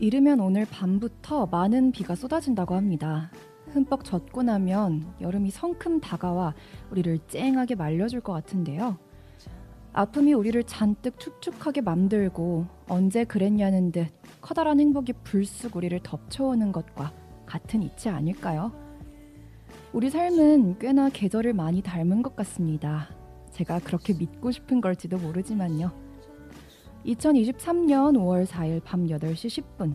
이르면 오늘 밤부터 많은 비가 쏟아진다고 합니다. 흠뻑 젖고 나면 여름이 성큼 다가와 우리를 쨍하게 말려줄 것 같은데요. 아픔이 우리를 잔뜩 축축하게 만들고 언제 그랬냐는 듯 커다란 행복이 불쑥 우리를 덮쳐오는 것과 같은 이치 아닐까요? 우리 삶은 꽤나 계절을 많이 닮은 것 같습니다. 제가 그렇게 믿고 싶은 걸지도 모르지만요. 2023년 5월 4일 밤 8시 10분.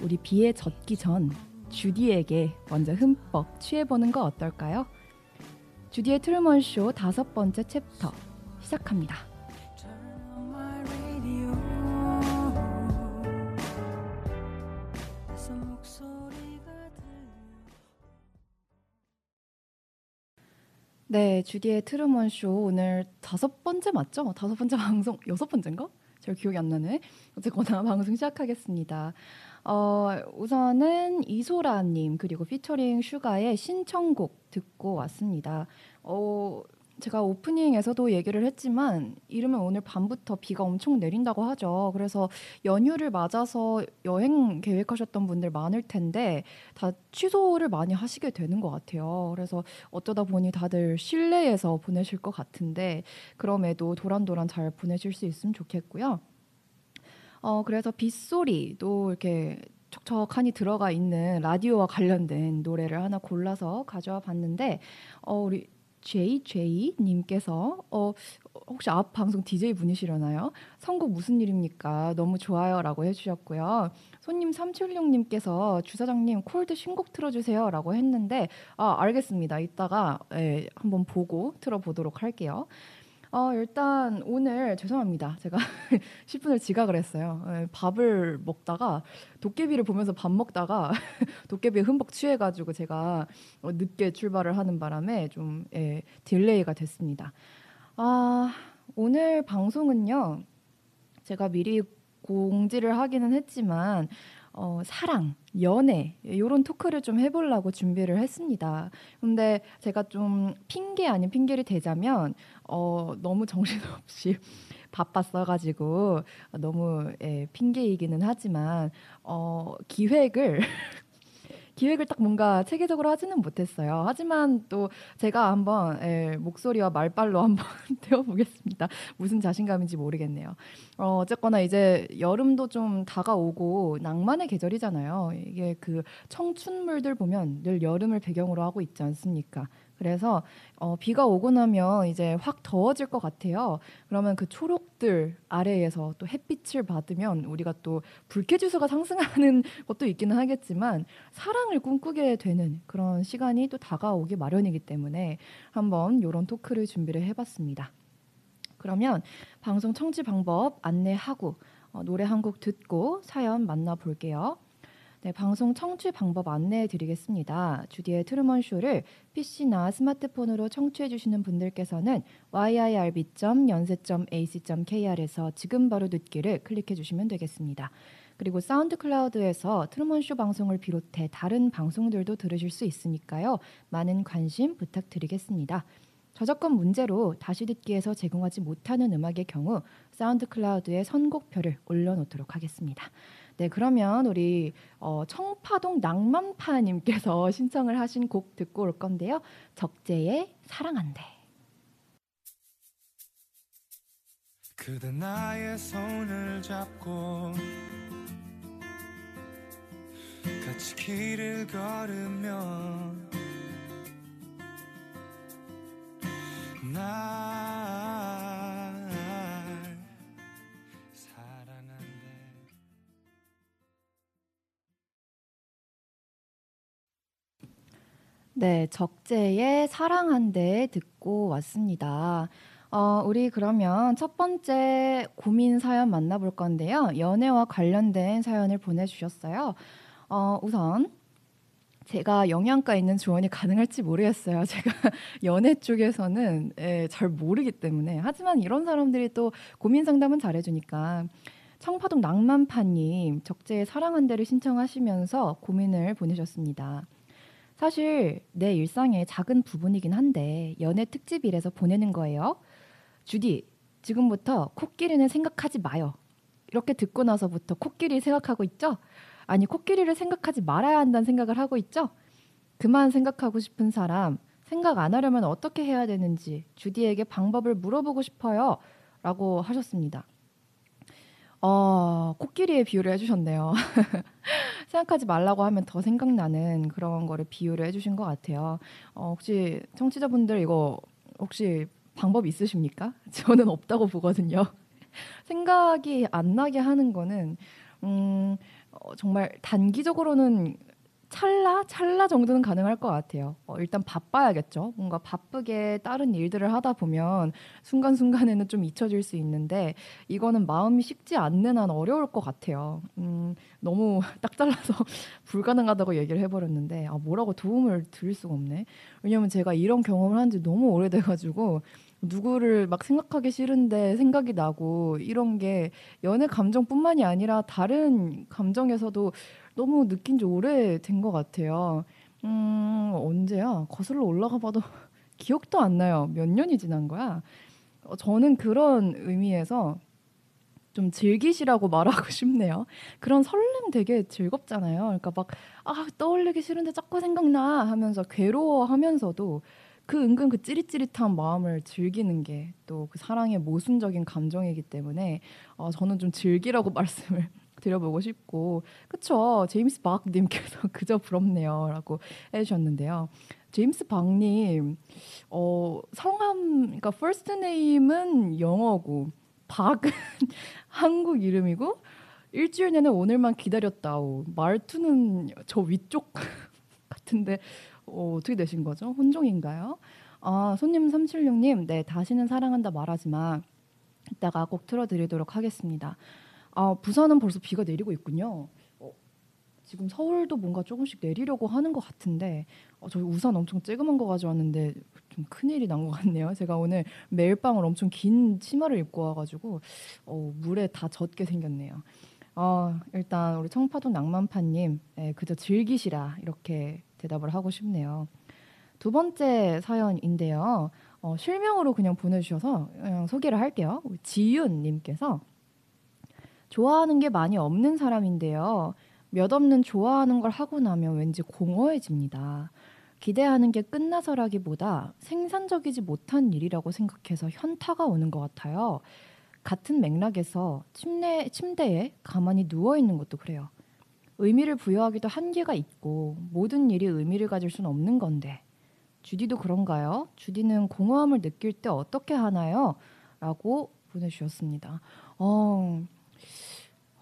우리 비에 젖기 전 주디에게 먼저 흠뻑 취해보는 거 어떨까요? 주디의 트루먼 쇼 다섯 번째 챕터 시작합니다. 네, 주디의 트루먼 쇼 오늘 다섯 번째 맞죠? 다섯 번째 방송 여섯 번째인가? 잘 기억이 안 나네. 어쨌거나 방송 시작하겠습니다. 어, 우선은 이소라님 그리고 피처링 슈가의 신청곡 듣고 왔습니다. 어, 제가 오프닝에서도 얘기를 했지만 이러면 오늘 밤부터 비가 엄청 내린다고 하죠. 그래서 연휴를 맞아서 여행 계획하셨던 분들 많을 텐데 다 취소를 많이 하시게 되는 것 같아요. 그래서 어쩌다 보니 다들 실내에서 보내실 것 같은데 그럼에도 도란도란 잘 보내실 수 있으면 좋겠고요. 어, 그래서 빗소리도 이렇게 촉촉하니 들어가 있는 라디오와 관련된 노래를 하나 골라서 가져와 봤는데 어, 우리 JJ 님께서 어 혹시 앞 방송 DJ 분이시려나요? 선곡 무슨 일입니까? 너무 좋아요라고 해주셨고요. 손님 376 님께서 주사장님 콜드 신곡 틀어주세요라고 했는데 아 알겠습니다. 이따가 예, 한번 보고 틀어보도록 할게요. 어, 일단 오늘 죄송합니다. 제가 10분을 지각을 했어요. 예, 밥을 먹다가 도깨비를 보면서 밥 먹다가 도깨비에 흠뻑 취해가지고 제가 어, 늦게 출발을 하는 바람에 좀 예, delay가 됐습니다. 아, 오늘 방송은요. 제가 미리 공지를 하기는 했지만 어, 사랑, 연애 이런 토크를 좀 해보려고 준비를 했습니다. 근데 제가 좀 핑계 아닌 핑계를 대자면 어, 너무 정신없이 바빴어가지고 너무 예, 핑계이기는 하지만 어, 기획을 기획을 딱 뭔가 체계적으로 하지는 못했어요. 하지만 또 제가 한번 예, 목소리와 말빨로 한번 태워보겠습니다. 무슨 자신감인지 모르겠네요. 어, 어쨌거나 이제 여름도 좀 다가오고 낭만의 계절이잖아요. 이게 그 청춘물들 보면 늘 여름을 배경으로 하고 있지 않습니까? 그래서 어, 비가 오고 나면 이제 확 더워질 것 같아요. 그러면 그 초록들 아래에서 또 햇빛을 받으면 우리가 또 불쾌지수가 상승하는 것도 있기는 하겠지만 사랑을 꿈꾸게 되는 그런 시간이 또 다가오기 마련이기 때문에 한번 이런 토크를 준비를 해봤습니다. 그러면 방송 청취 방법 안내하고 어, 노래 한 곡 듣고 사연 만나볼게요. 네, 방송 청취 방법 안내해 드리겠습니다. 주디의 트루먼 쇼를 PC나 스마트폰으로 청취해 주시는 분들께서는 yirb.yonsei.ac.kr에서 지금 바로 듣기를 클릭해 주시면 되겠습니다. 그리고 사운드 클라우드에서 트루먼 쇼 방송을 비롯해 다른 방송들도 들으실 수 있으니까요. 많은 관심 부탁드리겠습니다. 저작권 문제로 다시 듣기에서 제공하지 못하는 음악의 경우 사운드 클라우드에 선곡표를 올려놓도록 하겠습니다. 네, 그러면 우리 어, 청파동 낭만파님께서 신청을 하신 곡 듣고 올 건데요. 적재의 사랑한대. 그대 나의 손을 잡고 같이 길을 걸으면 나 네, 적재의 사랑한대 듣고 왔습니다. 어, 우리 그러면 첫 번째 고민 사연 만나볼 건데요. 연애와 관련된 사연을 보내주셨어요. 어, 우선 제가 영양가 있는 조언이 가능할지 모르겠어요. 제가 연애 쪽에서는 예, 잘 모르기 때문에. 하지만 이런 사람들이 또 고민 상담은 잘해주니까. 청파동 낭만파님 적재의 사랑한대를 신청하시면서 고민을 보내셨습니다. 사실 내 일상의 작은 부분이긴 한데 연애 특집이라서 보내는 거예요. 주디, 지금부터 코끼리는 생각하지 마요. 이렇게 듣고 나서부터 코끼리 생각하고 있죠? 아니 코끼리를 생각하지 말아야 한다는 생각을 하고 있죠? 그만 생각하고 싶은 사람 생각 안 하려면 어떻게 해야 되는지 주디에게 방법을 물어보고 싶어요. 라고 하셨습니다. 어, 코끼리의 비유를 해주셨네요. 생각하지 말라고 하면 더 생각나는 그런 거를 비유를 해주신 것 같아요. 어, 혹시 청취자분들 이거 혹시 방법 있으십니까? 저는 없다고 보거든요. 생각이 안 나게 하는 거는 음, 어, 정말 단기적으로는 찰나 찰나 정도는 가능할 것 같아요. 어, 일단 바빠야겠죠. 뭔가 바쁘게 다른 일들을 하다 보면 순간 순간에는 좀 잊혀질 수 있는데 이거는 마음이 식지 않는 한 어려울 것 같아요. 음, 너무 딱 잘라서 불가능하다고 얘기를 해버렸는데 아, 뭐라고 도움을 드릴 수가 없네. 왜냐면 제가 이런 경험을 한 지 너무 오래돼가지고 누구를 막 생각하기 싫은데 생각이 나고 이런 게 연애 감정뿐만이 아니라 다른 감정에서도 너무 느낀 지 오래된 것 같아요. 음, 언제야? 거슬러 올라가 봐도 기억도 안 나요. 몇 년이 지난 거야. 어, 저는 그런 의미에서 좀 즐기시라고 말하고 싶네요. 그런 설렘 되게 즐겁잖아요. 그러니까 막, 아, 떠올리기 싫은데 자꾸 생각나 하면서 괴로워하면서도 그 은근 그 찌릿찌릿한 마음을 즐기는 게 또 그 사랑의 모순적인 감정이기 때문에 어, 저는 좀 즐기라고 말씀을 드려보고 싶고 그쵸 제임스 박 님께서 그저 부럽네요라고 해주셨는데요. 제임스 박님 어, 성함 그러니까 first name은 영어고 박은 한국 이름이고 일주일 내내 오늘만 기다렸다오 말투는 저 위쪽 같은데 어, 어떻게 되신 거죠? 혼종인가요? 아, 손님 376님, 네, 다시는 사랑한다 말하지 마. 이따가 꼭 틀어드리도록 하겠습니다. 아, 부산은 벌써 비가 내리고 있군요. 어, 지금 서울도 뭔가 조금씩 내리려고 하는 것 같은데 어, 저희 우산 엄청 쬐그만 거 가져왔는데 좀 큰일이 난 것 같네요. 제가 오늘 매일 방을 엄청 긴 치마를 입고 와가지고 어, 물에 다 젖게 생겼네요. 어, 일단 우리 청파도 낭만파님 예, 그저 즐기시라 이렇게 대답을 하고 싶네요. 두 번째 사연인데요. 어, 실명으로 그냥 보내주셔서 그냥 소개를 할게요. 지윤님께서 좋아하는 게 많이 없는 사람인데요. 몇 없는 좋아하는 걸 하고 나면 왠지 공허해집니다. 기대하는 게 끝나서라기보다 생산적이지 못한 일이라고 생각해서 현타가 오는 것 같아요. 같은 맥락에서 침대, 침대에 가만히 누워 있는 것도 그래요. 의미를 부여하기도 한계가 있고 모든 일이 의미를 가질 수는 없는 건데 주디도 그런가요? 주디는 공허함을 느낄 때 어떻게 하나요? 라고 보내주셨습니다. 어,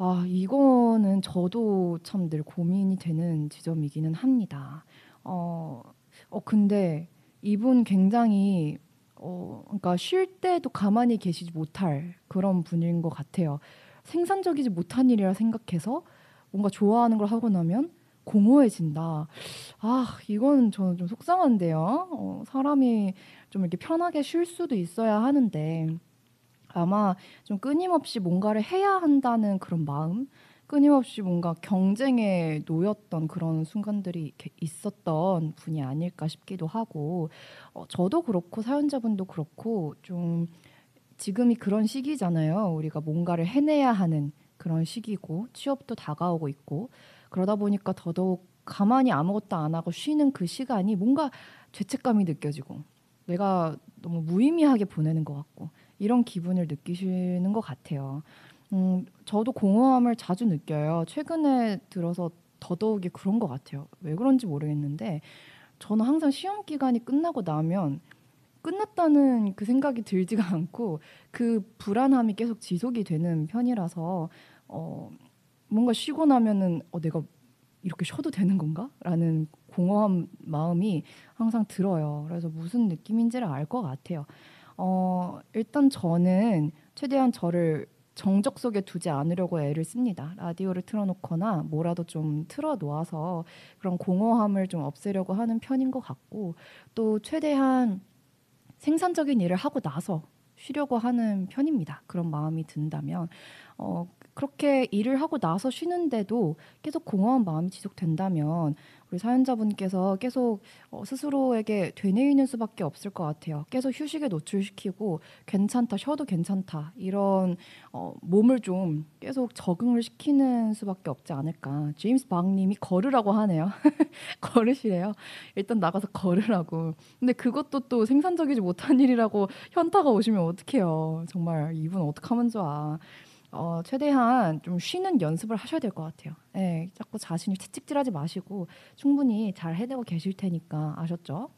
아, 이거는 저도 참 늘 고민이 되는 지점이기는 합니다. 어, 어 근데 이분 굉장히 어, 그러니까 쉴 때도 가만히 계시지 못할 그런 분인 것 같아요. 생산적이지 못한 일이라 생각해서 뭔가 좋아하는 걸 하고 나면 공허해진다. 아, 이건 저는 좀 속상한데요. 어, 사람이 좀 이렇게 편하게 쉴 수도 있어야 하는데 아마 좀 끊임없이 뭔가를 해야 한다는 그런 마음, 끊임없이 뭔가 경쟁에 놓였던 그런 순간들이 있었던 분이 아닐까 싶기도 하고 어, 저도 그렇고 사연자분도 그렇고 좀 지금이 그런 시기잖아요. 우리가 뭔가를 해내야 하는 그런 시기고 취업도 다가오고 있고 그러다 보니까 더더욱 가만히 아무것도 안 하고 쉬는 그 시간이 뭔가 죄책감이 느껴지고 내가 너무 무의미하게 보내는 것 같고 이런 기분을 느끼시는 것 같아요. 음, 저도 공허함을 자주 느껴요. 최근에 들어서 더더욱이 그런 것 같아요. 왜 그런지 모르겠는데 저는 항상 시험 기간이 끝나고 나면 끝났다는 그 생각이 들지가 않고 그 불안함이 계속 지속이 되는 편이라서 어, 뭔가 쉬고 나면은 어, 내가 이렇게 쉬어도 되는 건가? 라는 공허한 마음이 항상 들어요. 그래서 무슨 느낌인지를 알 것 같아요. 어, 일단 저는 최대한 저를 정적 속에 두지 않으려고 애를 씁니다. 라디오를 틀어놓거나 뭐라도 좀 틀어놓아서 그런 공허함을 좀 없애려고 하는 편인 것 같고 또 최대한 생산적인 일을 하고 나서 쉬려고 하는 편입니다. 그런 마음이 든다면 어, 그렇게 일을 하고 나서 쉬는데도 계속 공허한 마음이 지속된다면 우리 사연자분께서 계속 어, 스스로에게 되뇌이는 수밖에 없을 것 같아요. 계속 휴식에 노출시키고 괜찮다, 쉬어도 괜찮다 이런 어, 몸을 좀 계속 적응을 시키는 수밖에 없지 않을까. 제임스 박님이 걸으라고 하네요. 걸으시래요. 일단 나가서 걸으라고. 근데 그것도 또 생산적이지 못한 일이라고 현타가 오시면 어떡해요. 정말 이분 어떡하면 좋아. 어, 최대한 좀 쉬는 연습을 하셔야 될 것 같아요. 예, 자꾸 자신이 채찍질하지 마시고 충분히 잘 해내고 계실 테니까 아셨죠?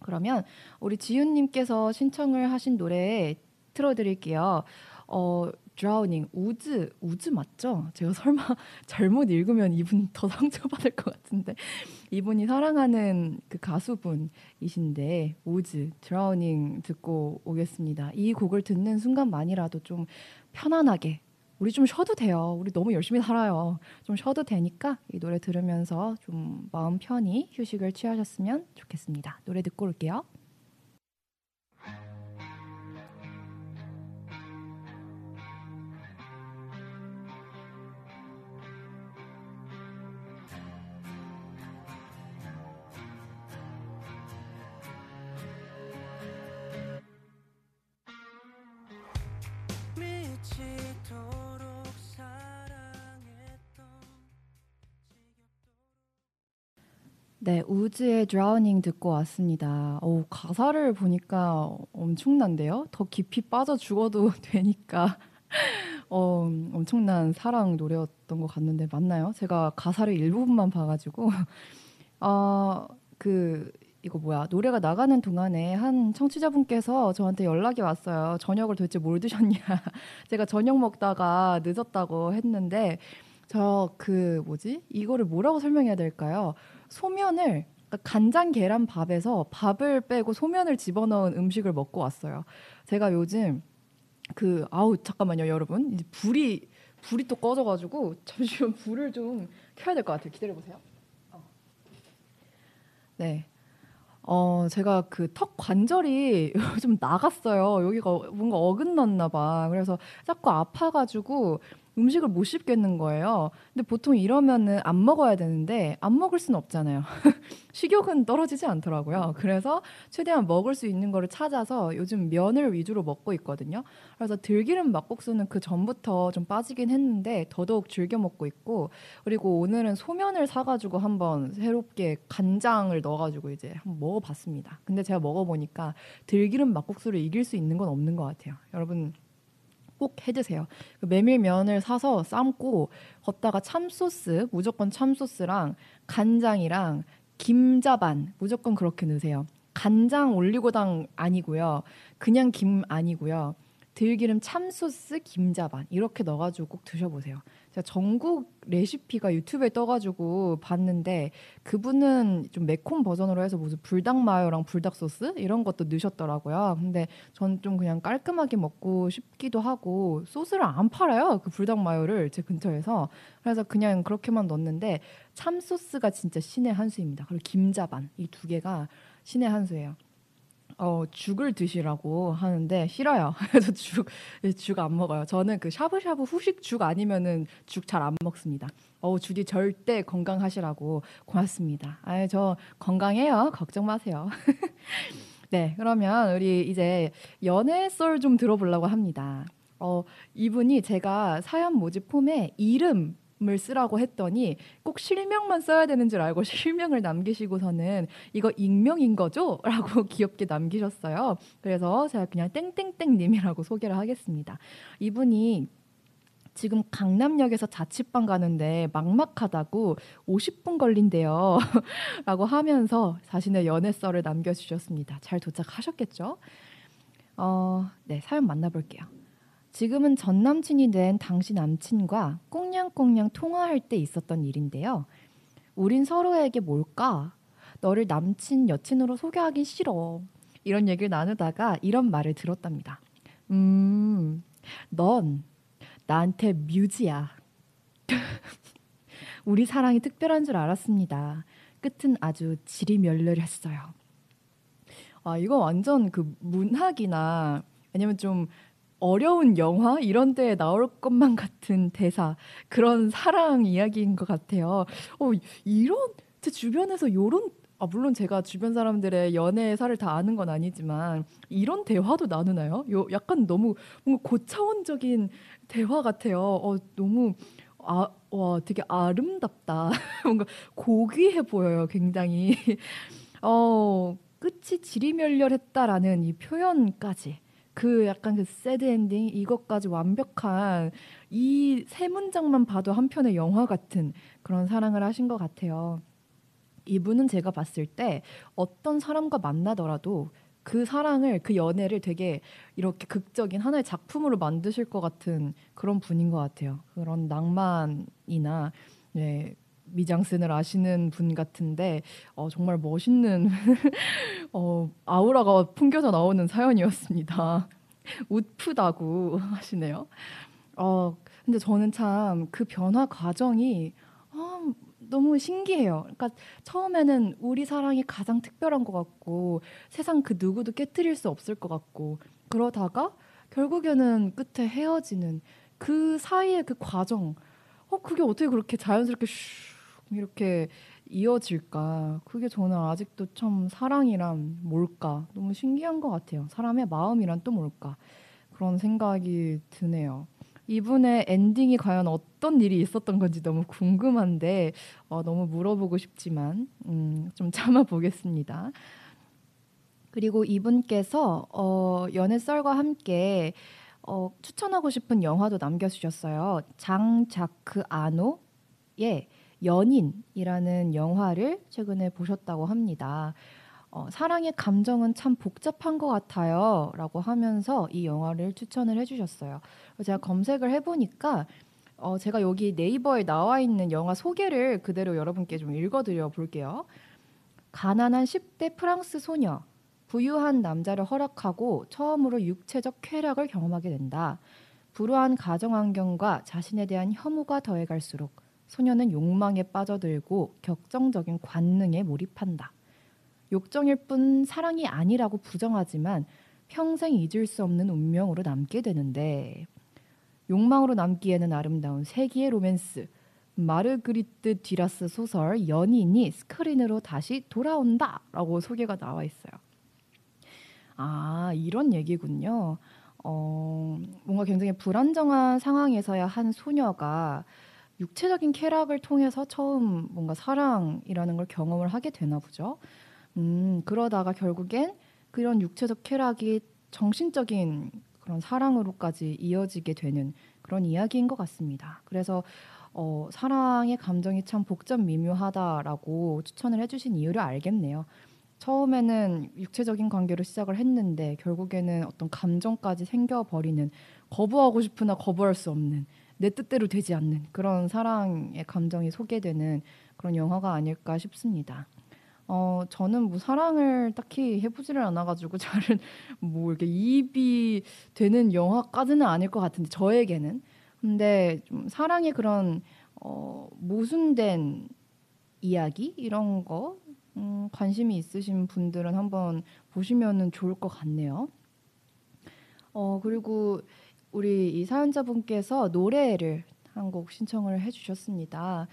그러면 우리 지윤님께서 신청을 하신 노래 틀어드릴게요. 어, 드라우닝 우즈 우즈 맞죠? 제가 설마 잘못 읽으면 이분 더 상처받을 것 같은데 이분이 사랑하는 그 가수분이신데 우즈 드라우닝 듣고 오겠습니다. 이 곡을 듣는 순간만이라도 좀 편안하게 우리 좀 쉬어도 돼요. 우리 너무 열심히 살아요. 좀 쉬어도 되니까 이 노래 들으면서 좀 마음 편히 휴식을 취하셨으면 좋겠습니다. 노래 듣고 올게요. 네, 우즈의 Drowning 듣고 왔습니다. 오, 가사를 보니까 엄청난데요. 더 깊이 빠져 죽어도 되니까 어, 엄청난 사랑 노래였던 것 같는데 맞나요? 제가 가사를 일부분만 봐가지고 어, 그 이거 뭐야 노래가 나가는 동안에 한 청취자분께서 저한테 연락이 왔어요. 저녁을 도대체 뭘 드셨냐? 제가 저녁 먹다가 늦었다고 했는데 저 그 뭐지 이거를 뭐라고 설명해야 될까요? 소면을 그러니까 간장 계란 밥에서 밥을 빼고 소면을 집어넣은 음식을 먹고 왔어요. 제가 요즘 그 아우 잠깐만요 여러분 이제 불이 불이 또 꺼져가지고 잠시만 불을 좀 켜야 될 것 같아요. 기다려 보세요. 어. 네. 어, 제가 그 턱 관절이 좀 나갔어요. 여기가 뭔가 어긋났나 봐. 그래서 자꾸 아파가지고 음식을 못 씹겠는 거예요. 근데 보통 이러면은 안 먹어야 되는데 안 먹을 수는 없잖아요. 식욕은 떨어지지 않더라고요. 그래서 최대한 먹을 수 있는 거를 찾아서 요즘 면을 위주로 먹고 있거든요. 그래서 들기름 막국수는 그 전부터 좀 빠지긴 했는데 더더욱 즐겨 먹고 있고 그리고 오늘은 소면을 사가지고 한번 새롭게 간장을 넣어가지고 이제 한번 먹어봤습니다. 근데 제가 먹어보니까 들기름 막국수를 이길 수 있는 건 없는 것 같아요. 여러분 꼭 해드세요. 그 메밀면을 사서 삶고 걷다가 참소스 무조건 참소스랑 간장이랑 김자반 무조건 그렇게 넣으세요. 간장 올리고당 아니고요. 그냥 김 아니고요. 들기름 참소스 김자반 이렇게 넣어가지고 꼭 드셔보세요. 제가 전국 레시피가 유튜브에 떠가지고 봤는데 그분은 좀 매콤 버전으로 해서 무슨 불닭 마요랑 불닭 소스 이런 것도 넣으셨더라고요. 근데 전 좀 그냥 깔끔하게 먹고 싶기도 하고 소스를 안 팔아요. 그 불닭 마요를 제 근처에서 그래서 그냥 그렇게만 넣었는데 참 소스가 진짜 신의 한 수입니다. 그리고 김자반 이 두 개가 신의 한 수예요. 어, 죽을 드시라고 하는데 싫어요. 그래서 죽, 죽 안 먹어요. 저는 그 샤브샤브 후식 죽 아니면은 죽 잘 안 먹습니다. 어, 주디 절대 건강하시라고 고맙습니다. 아, 저 건강해요. 걱정 마세요. 네, 그러면 우리 이제 연애 썰 좀 들어보려고 합니다. 어, 이분이 제가 사연 모집 폼에 이름 을 쓰라고 했더니 꼭 실명만 써야 되는 줄 알고 실명을 남기시고서는 이거 익명인 거죠? 라고 귀엽게 남기셨어요. 그래서 제가 그냥 땡땡땡님이라고 소개를 하겠습니다. 이분이 지금 강남역에서 자취방 가는데 막막하다고 50분 걸린대요. 라고 하면서 자신의 연애 썰을 남겨주셨습니다. 잘 도착하셨겠죠? 어, 네, 사연 만나볼게요. 지금은 전 남친이 된 당시 남친과 꽁냥꽁냥 통화할 때 있었던 일인데요. 우린 서로에게 뭘까? 너를 남친 여친으로 소개하긴 싫어. 이런 얘기를 나누다가 이런 말을 들었답니다. 음, 넌 나한테 뮤지야. 우리 사랑이 특별한 줄 알았습니다. 끝은 아주 질이 멸렬했어요. 아, 이거 완전 그 문학이나 아니면 좀 어려운 영화 이런 데에 나올 것만 같은 대사 그런 사랑 이야기인 것 같아요. 어 이런 제 주변에서 요런 아 물론 제가 주변 사람들의 연애사를 다 아는 건 아니지만 이런 대화도 나누나요? 요 약간 너무 뭔가 고차원적인 대화 같아요. 어 너무 아 와 되게 아름답다. 뭔가 고귀해 보여요 굉장히. 어 끝이 지리멸렬했다라는 이 표현까지 그 약간 그 새드 엔딩 이것까지 완벽한 이 세 문장만 봐도 한 편의 영화 같은 그런 사랑을 하신 것 같아요. 이분은 제가 봤을 때 어떤 사람과 만나더라도 그 사랑을 그 연애를 되게 이렇게 극적인 하나의 작품으로 만드실 것 같은 그런 분인 것 같아요. 그런 낭만이나 네, 미장센을 아시는 분 같은데 어, 정말 멋있는 어, 아우라가 풍겨져 나오는 사연이었습니다. 웃프다고 하시네요. 어, 근데 저는 참 그 변화 과정이 어, 너무 신기해요. 그러니까 처음에는 우리 사랑이 가장 특별한 것 같고 세상 그 누구도 깨뜨릴 수 없을 것 같고 그러다가 결국에는 끝에 헤어지는 그 사이의 그 과정. 어 그게 어떻게 그렇게 자연스럽게 슈 이렇게 이어질까? 그게 저는 아직도 참 사랑이란 뭘까? 너무 신기한 것 같아요. 사람의 마음이란 또 뭘까? 그런 생각이 드네요. 이분의 엔딩이 과연 어떤 일이 있었던 건지 너무 궁금한데 어, 너무 물어보고 싶지만 음, 좀 참아보겠습니다. 그리고 이분께서 어, 연애 썰과 함께 어, 추천하고 싶은 영화도 남겨주셨어요. 장자크 아노의 연인이라는 영화를 최근에 보셨다고 합니다. 어, 사랑의 감정은 참 복잡한 것 같아요. 라고 하면서 이 영화를 추천을 해주셨어요. 제가 검색을 해보니까 어, 제가 여기 네이버에 나와 있는 영화 소개를 그대로 여러분께 좀 읽어드려 볼게요. 가난한 10대 프랑스 소녀. 부유한 남자를 허락하고 처음으로 육체적 쾌락을 경험하게 된다. 불우한 가정 환경과 자신에 대한 혐오가 더해갈수록 소녀는 욕망에 빠져들고 격정적인 관능에 몰입한다. 욕정일 뿐 사랑이 아니라고 부정하지만 평생 잊을 수 없는 운명으로 남게 되는데 욕망으로 남기에는 아름다운 세기의 로맨스 마르그리트 뒤라스 소설 연인이 스크린으로 다시 돌아온다라고 소개가 나와 있어요. 아 이런 얘기군요. 어, 뭔가 굉장히 불안정한 상황에서야 한 소녀가 육체적인 쾌락을 통해서 처음 뭔가 사랑이라는 걸 경험을 하게 되나 보죠. 음, 그러다가 결국엔 그런 육체적 쾌락이 정신적인 그런 사랑으로까지 이어지게 되는 그런 이야기인 것 같습니다. 그래서 어, 사랑의 감정이 참 복잡 미묘하다라고 추천을 해주신 이유를 알겠네요. 처음에는 육체적인 관계로 시작을 했는데 결국에는 어떤 감정까지 생겨버리는 거부하고 싶으나 거부할 수 없는 내 뜻대로 되지 않는 그런 사랑의 감정이 소개되는 그런 영화가 아닐까 싶습니다. 어, 저는 뭐 사랑을 딱히 해보지를 않아가지고 잘은 뭐 이렇게 이입이 되는 영화까지는 아닐 것 같은데 저에게는 근데 좀 사랑의 그런 어, 모순된 이야기 이런 거 음, 관심이 있으신 분들은 한번 보시면은 좋을 것 같네요. 어 그리고 우리 이 사연자분께서 노래를 한 곡 신청을 해주셨습니다.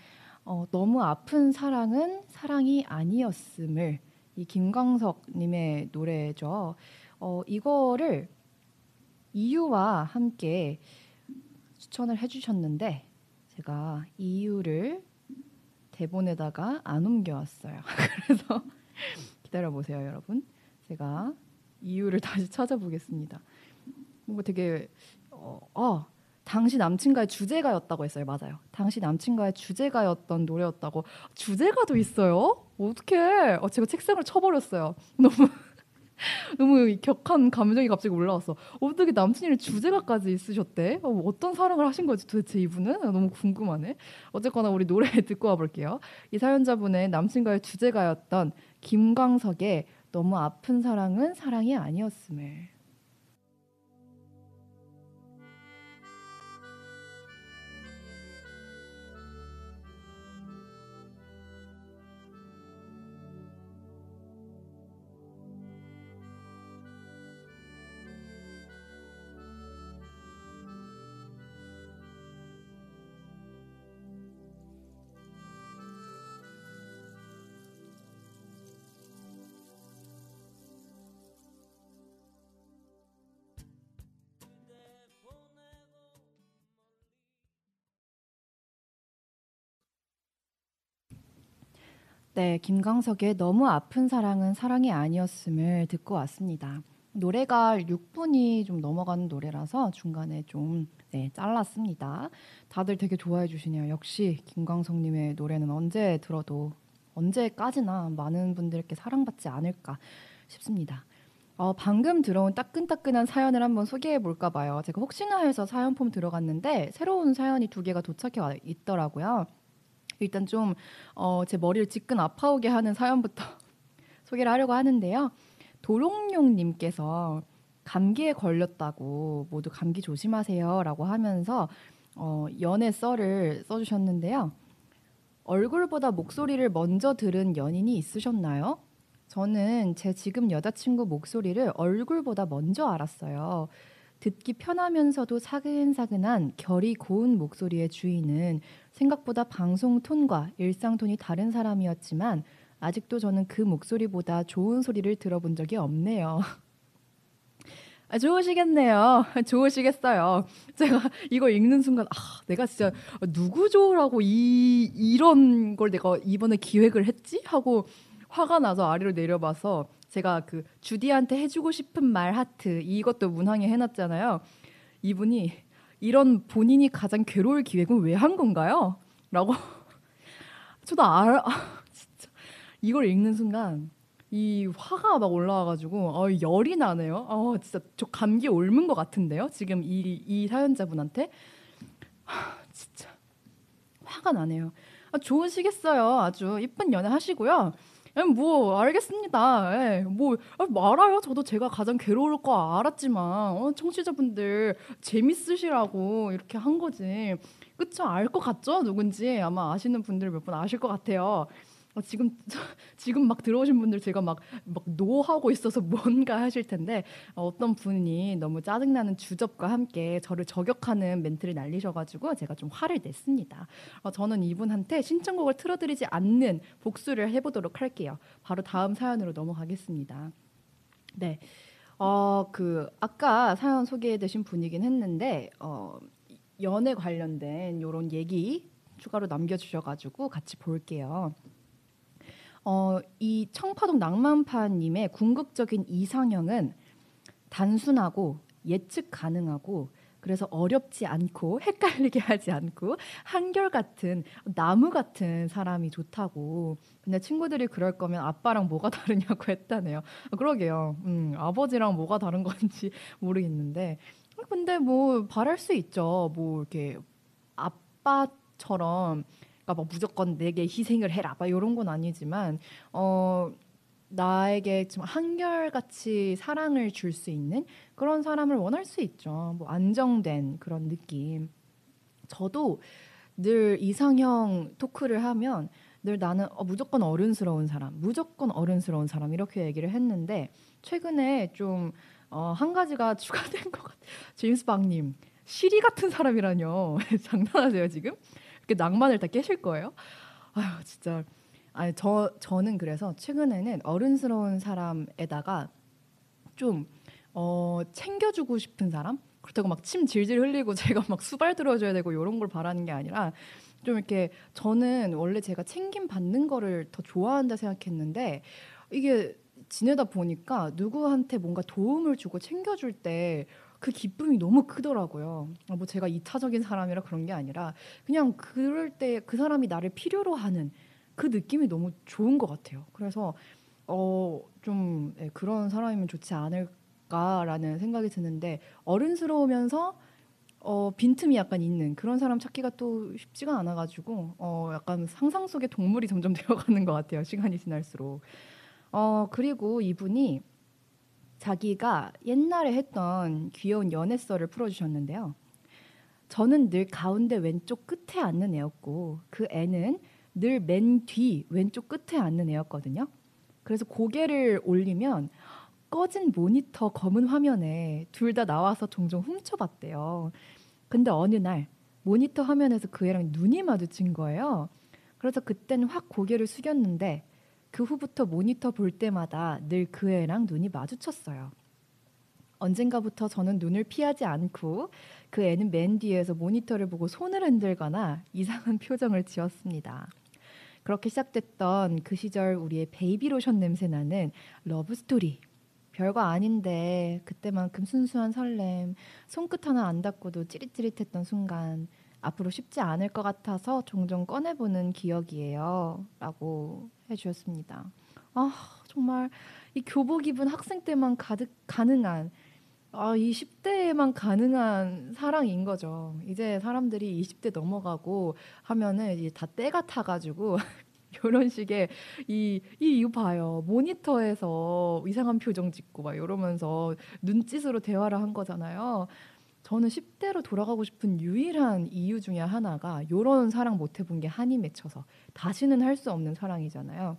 어, 너무 아픈 사랑은 사랑이 아니었음을 이 김광석님의 노래죠. 어, 이거를 이유와 함께 추천을 해주셨는데 제가 이유를 대본에다가 안 옮겨왔어요. 그래서 기다려 보세요, 여러분. 제가 이유를 다시 찾아보겠습니다. 뭔가 되게 어, 아, 당시 남친과의 주제가였다고 했어요. 맞아요. 당시 남친과의 주제가였던 노래였다고. 주제가도 있어요? 어떻게? 어, 제가 책상을 쳐버렸어요. 너무 너무 격한 감정이 갑자기 올라왔어. 어떻게 남친이 주제가까지 있으셨대? 어, 떤 사랑을 하신 거지 도대체 이분은? 너무 궁금하네. 어쨌거나 우리 노래 듣고 와볼게요. 이 사연자분의 남친과의 주제가였던 김광석의 너무 아픈 사랑은 사랑이 아니었음을. 네, 김광석의 너무 아픈 사랑은 사랑이 아니었음을 듣고 왔습니다. 노래가 6분이 좀 넘어가는 노래라서 중간에 좀 네, 잘랐습니다. 다들 되게 좋아해 주시네요. 역시 김광석님의 노래는 언제 들어도 언제까지나 많은 분들께 사랑받지 않을까 싶습니다. 어, 방금 들어온 따끈따끈한 사연을 한번 소개해 볼까 봐요. 제가 혹시나 해서 사연 폼 들어갔는데 새로운 사연이 두 개가 도착해 와 있더라고요. 일단 좀 어, 제 머리를 지끈 아파오게 하는 사연부터 소개를 하려고 하는데요. 도롱뇽님께서 감기에 걸렸다고 모두 감기 조심하세요라고 하면서 어, 연애 썰을 써주셨는데요. 얼굴보다 목소리를 먼저 들은 연인이 있으셨나요? 저는 제 지금 여자친구 목소리를 얼굴보다 먼저 알았어요. 듣기 편하면서도 사근사근한 결이 고운 목소리의 주인은 생각보다 방송 톤과 일상 톤이 다른 사람이었지만 아직도 저는 그 목소리보다 좋은 소리를 들어본 적이 없네요. 아, 좋으시겠네요. 좋으시겠어요. 제가 이거 읽는 순간 아, 내가 진짜 누구죠라고 이 이런 걸 내가 이번에 기획을 했지 하고 화가 나서 아래로 내려봐서 제가 그 주디한테 해주고 싶은 말 하트 이것도 문항에 해놨잖아요. 이분이 이런 본인이 가장 괴로울 기획은 왜 한 건가요? 라고 저도 알아 진짜 이걸 읽는 순간 이 화가 막 올라와가지고 어, 열이 나네요. 어, 진짜 저 감기 옮은 것 같은데요. 지금 이, 이 사연자분한테 하, 진짜 화가 나네요. 아, 좋으시겠어요. 아주 이쁜 연애 하시고요. 예, 뭐 알겠습니다. 예, 뭐 아, 알아요. 저도 제가 가장 괴로울 거 알았지만 어, 청취자분들 재밌으시라고 이렇게 한 거지. 그쵸? 알 것 같죠? 누군지 아마 아시는 분들 몇 분 아실 것 같아요. 어, 지금 지금 막 들어오신 분들 제가 막 막 노하고 있어서 뭔가 하실 텐데 어, 떤 분이 너무 짜증나는 주접과 함께 저를 저격하는 멘트를 날리셔가지고 제가 좀 화를 냈습니다. 어, 저는 이분한테 신청곡을 틀어드리지 않는 복수를 해보도록 할게요. 바로 다음 사연으로 넘어가겠습니다. 네. 어, 그 아까 사연 소개해주신 분이긴 했는데 어, 연애 관련된 이런 얘기 추가로 남겨주셔가지고 같이 볼게요. 어, 이 청파동 낭만파님의 궁극적인 이상형은 단순하고 예측 가능하고 그래서 어렵지 않고 헷갈리게 하지 않고 한결같은 나무 같은 사람이 좋다고. 근데 친구들이 그럴 거면 아빠랑 뭐가 다르냐고 했다네요. 아, 그러게요. 음, 아버지랑 뭐가 다른 건지 모르겠는데. 근데 뭐 바랄 수 있죠. 뭐 이렇게 아빠처럼 그러니까 뭐 무조건 내게 희생을 해라 막 이런 건 아니지만 어 나에게 좀 한결같이 사랑을 줄 수 있는 그런 사람을 원할 수 있죠. 뭐 안정된 그런 느낌. 저도 늘 이상형 토크를 하면 늘 나는 어, 무조건 어른스러운 사람, 무조건 어른스러운 사람 이렇게 얘기를 했는데 최근에 좀 어, 한 가지가 추가된 것 같아요. 제임스 박님 시리 같은 사람이라뇨. 장난하세요 지금? 그 낭만을 다 깨실 거예요. 아유 진짜. 아니 저 저는 그래서 최근에는 어른스러운 사람에다가 좀 어, 챙겨주고 싶은 사람 그렇다고 막 침 질질 흘리고 제가 막 수발 들어줘야 되고 이런 걸 바라는 게 아니라 좀 이렇게 저는 원래 제가 챙김 받는 거를 더 좋아한다 생각했는데 이게 지내다 보니까 누구한테 뭔가 도움을 주고 챙겨줄 때 그 기쁨이 너무 크더라고요. 아, 뭐 제가 이타적인 사람이라 그런 게 아니라 그냥 그럴 때 그 사람이 나를 필요로 하는 그 느낌이 너무 좋은 것 같아요. 그래서 어좀 네, 그런 사람이면 좋지 않을까라는 생각이 드는데 어른스러우면서 어 빈틈이 약간 있는 그런 사람 찾기가 또 쉽지가 않아가지고 어 약간 상상 속의 동물이 점점 되어가는 것 같아요. 시간이 지날수록. 어 그리고 이분이 자기가 옛날에 했던 귀여운 연애썰을 풀어주셨는데요. 저는 늘 가운데 왼쪽 끝에 앉는 애였고 그 애는 늘 맨 뒤 왼쪽 끝에 앉는 애였거든요. 그래서 고개를 올리면 꺼진 모니터 검은 화면에 둘 다 나와서 종종 훔쳐봤대요. 근데 어느 날 모니터 화면에서 그 애랑 눈이 마주친 거예요. 그래서 그땐 확 고개를 숙였는데 그 후부터 모니터 볼 때마다 늘 그 애랑 눈이 마주쳤어요. 언젠가부터 저는 눈을 피하지 않고 그 애는 맨 뒤에서 모니터를 보고 손을 흔들거나 이상한 표정을 지었습니다. 그렇게 시작됐던 그 시절 우리의 베이비 로션 냄새 나는 러브 스토리. 별거 아닌데 그때만큼 순수한 설렘, 손끝 하나 안 닿고도 찌릿찌릿했던 순간 앞으로 쉽지 않을 것 같아서 종종 꺼내보는 기억이에요. 라고 해주셨습니다. 아, 정말 이 교복 입은 학생 때만 가득 가능한 아, 이 10대에만 가능한 사랑인 거죠. 이제 사람들이 20대 넘어가고 하면은 이제 다 때가 타가지고 이런 식의 이, 이 이거 봐요. 모니터에서 이상한 표정 짓고 막 이러면서 눈짓으로 대화를 한 거잖아요. 저는 10대로 돌아가고 싶은 유일한 이유 중에 하나가 이런 사랑 못 해본 게 한이 맺혀서 다시는 할 수 없는 사랑이잖아요.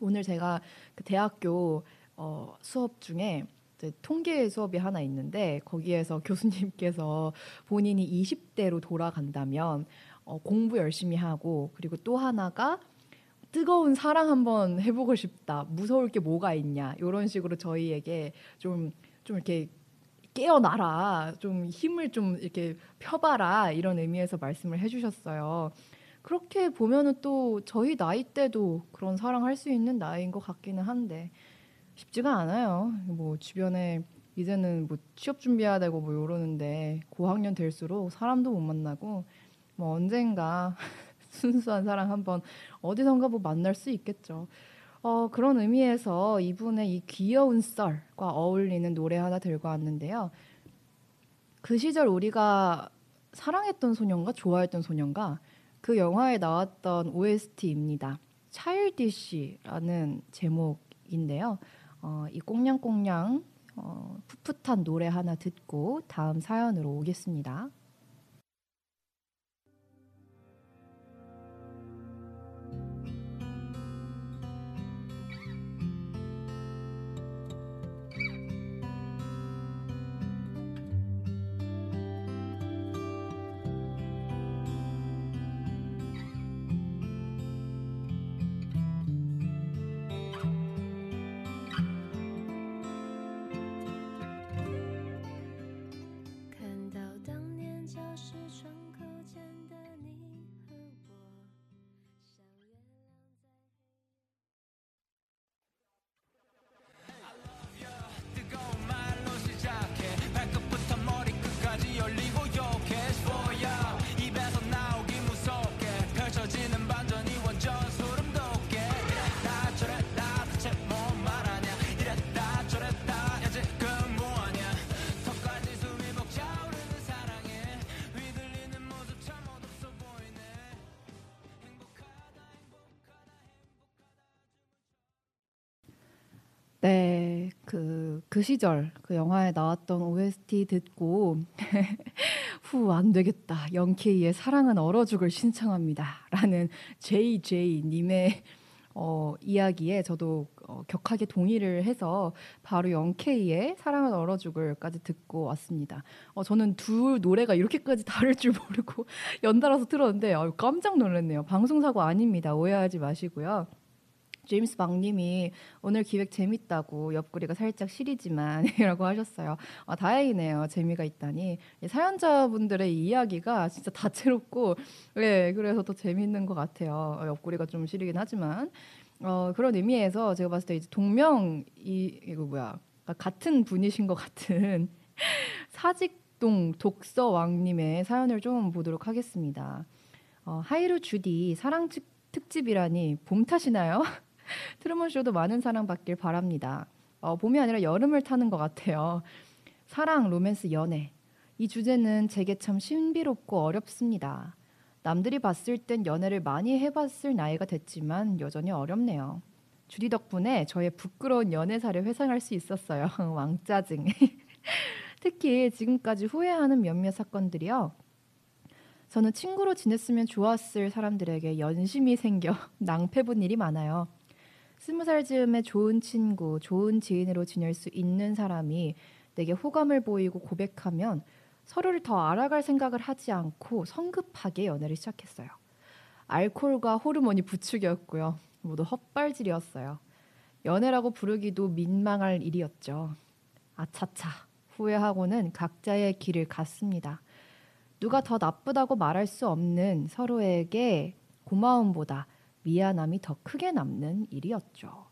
오늘 제가 그 대학교 어, 수업 중에 통계 수업이 하나 있는데 거기에서 교수님께서 본인이 20대로 돌아간다면 어, 공부 열심히 하고 그리고 또 하나가 뜨거운 사랑 한번 해보고 싶다. 무서울 게 뭐가 있냐. 이런 식으로 저희에게 좀, 좀 이렇게 깨어나라. 좀 힘을 좀 이렇게 펴봐라. 이런 의미에서 말씀을 해주셨어요. 그렇게 보면은 또 저희 나이 때도 그런 사랑할 수 있는 나이인 것 같기는 한데 쉽지가 않아요. 뭐 주변에 이제는 뭐 취업 준비해야 되고 뭐 이러는데 고학년 될수록 사람도 못 만나고 뭐 언젠가 순수한 사랑 한번 어디선가 뭐 만날 수 있겠죠. 어, 그런 의미에서 이분의 이 귀여운 썰과 어울리는 노래 하나 들고 왔는데요. 그 시절 우리가 사랑했던 소년과 좋아했던 소년과 그 영화에 나왔던 OST입니다. 차일디시라는 제목인데요. 어, 이 꽁냥꽁냥 어, 풋풋한 노래 하나 듣고 다음 사연으로 오겠습니다. 그, 그 시절 그 영화에 나왔던 OST 듣고 후, 안 되겠다. 영케이의 사랑은 얼어 죽을 신청합니다. 라는 JJ님의 어, 이야기에 저도 어, 격하게 동의를 해서 바로 영케이의 사랑은 얼어 죽을까지 듣고 왔습니다. 어, 저는 둘 노래가 이렇게까지 다를 줄 모르고 연달아서 틀었는데 어, 깜짝 놀랐네요. 방송사고 아닙니다. 오해하지 마시고요. 제임스 박님이 오늘 기획 재밌다고 옆구리가 살짝 시리지만이라고 하셨어요. 아, 다행이네요. 재미가 있다니 사연자분들의 이야기가 진짜 다채롭고 네, 그래서 더 재밌는 것 같아요. 어, 옆구리가 좀 시리긴 하지만 어, 그런 의미에서 제가 봤을 때 이제 동명 이 이거 뭐야 그러니까 같은 분이신 것 같은 사직동 독서왕님의 사연을 좀 보도록 하겠습니다. 어, 하이루 주디 사랑 특집이라니 봄 타시나요? 트루먼 쇼도 많은 사랑 받길 바랍니다. 어, 봄이 아니라 여름을 타는 것 같아요. 사랑, 로맨스, 연애. 이 주제는 제게 참 신비롭고 어렵습니다. 남들이 봤을 땐 연애를 많이 해봤을 나이가 됐지만 여전히 어렵네요. 주디 덕분에 저의 부끄러운 연애사를 회상할 수 있었어요. 왕짜증. 특히 지금까지 후회하는 몇몇 사건들이요. 저는 친구로 지냈으면 좋았을 사람들에게 연심이 생겨 낭패 본 일이 많아요. 스무 살 즈음에 좋은 친구, 좋은 지인으로 지낼 수 있는 사람이 내게 호감을 보이고 고백하면 서로를 더 알아갈 생각을 하지 않고 성급하게 연애를 시작했어요. 알코올과 호르몬이 부축이었고요. 모두 헛발질이었어요. 연애라고 부르기도 민망할 일이었죠. 아차차. 후회하고는 각자의 길을 갔습니다. 누가 더 나쁘다고 말할 수 없는 서로에게 고마움보다 미안함이 더 크게 남는 일이었죠.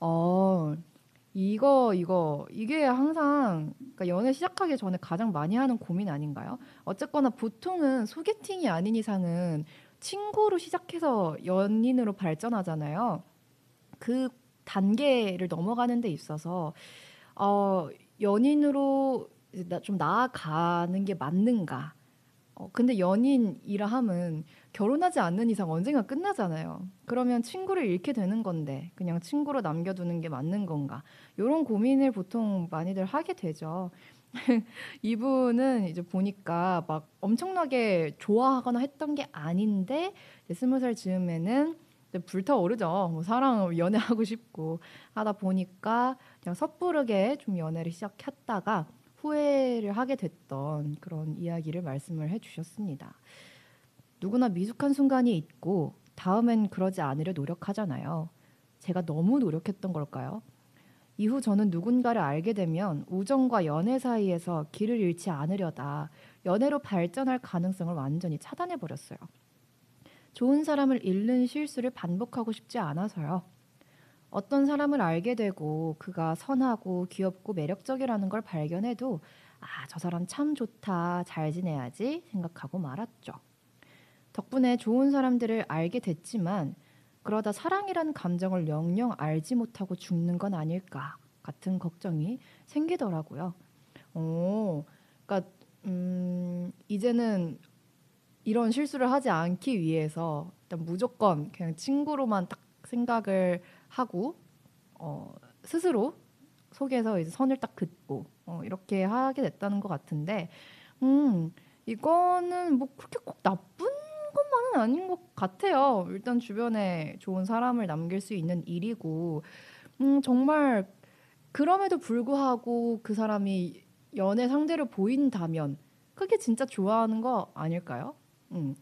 어, 이거 이거 이게 항상 그러니까 연애 시작하기 전에 가장 많이 하는 고민 아닌가요? 어쨌거나 보통은 소개팅이 아닌 이상은 친구로 시작해서 연인으로 발전하잖아요. 그 단계를 넘어가는 데 있어서 어, 연인으로 좀 나아가는 게 맞는가? 어, 근데 연인이라 함은 결혼하지 않는 이상 언젠가 끝나잖아요. 그러면 친구를 잃게 되는 건데 그냥 친구로 남겨두는 게 맞는 건가? 이런 고민을 보통 많이들 하게 되죠. 이분은 이제 보니까 막 엄청나게 좋아하거나 했던 게 아닌데 스무 살 즈음에는 불타오르죠. 뭐 사랑, 연애하고 싶고 하다 보니까 그냥 섣부르게 좀 연애를 시작했다가 후회를 하게 됐던 그런 이야기를 말씀을 해주셨습니다. 누구나 미숙한 순간이 있고 다음엔 그러지 않으려 노력하잖아요. 제가 너무 노력했던 걸까요? 이후 저는 누군가를 알게 되면 우정과 연애 사이에서 길을 잃지 않으려다 연애로 발전할 가능성을 완전히 차단해 버렸어요. 좋은 사람을 잃는 실수를 반복하고 싶지 않아서요. 어떤 사람을 알게 되고 그가 선하고 귀엽고 매력적이라는 걸 발견해도 아, 저 사람 참 좋다. 잘 지내야지 생각하고 말았죠. 덕분에 좋은 사람들을 알게 됐지만 그러다 사랑이라는 감정을 영영 알지 못하고 죽는 건 아닐까 같은 걱정이 생기더라고요. 오, 그러니까 음, 이제는 이런 실수를 하지 않기 위해서 일단 무조건 그냥 친구로만 딱 생각을 하고 어, 스스로 속에서 이제 선을 딱 긋고 어, 이렇게 하게 됐다는 것 같은데, 음 이거는 뭐 그렇게 꼭 나쁜 것만은 아닌 것 같아요. 일단 주변에 좋은 사람을 남길 수 있는 일이고, 음 정말 그럼에도 불구하고 그 사람이 연애 상대로 보인다면 그게 진짜 좋아하는 거 아닐까요? 음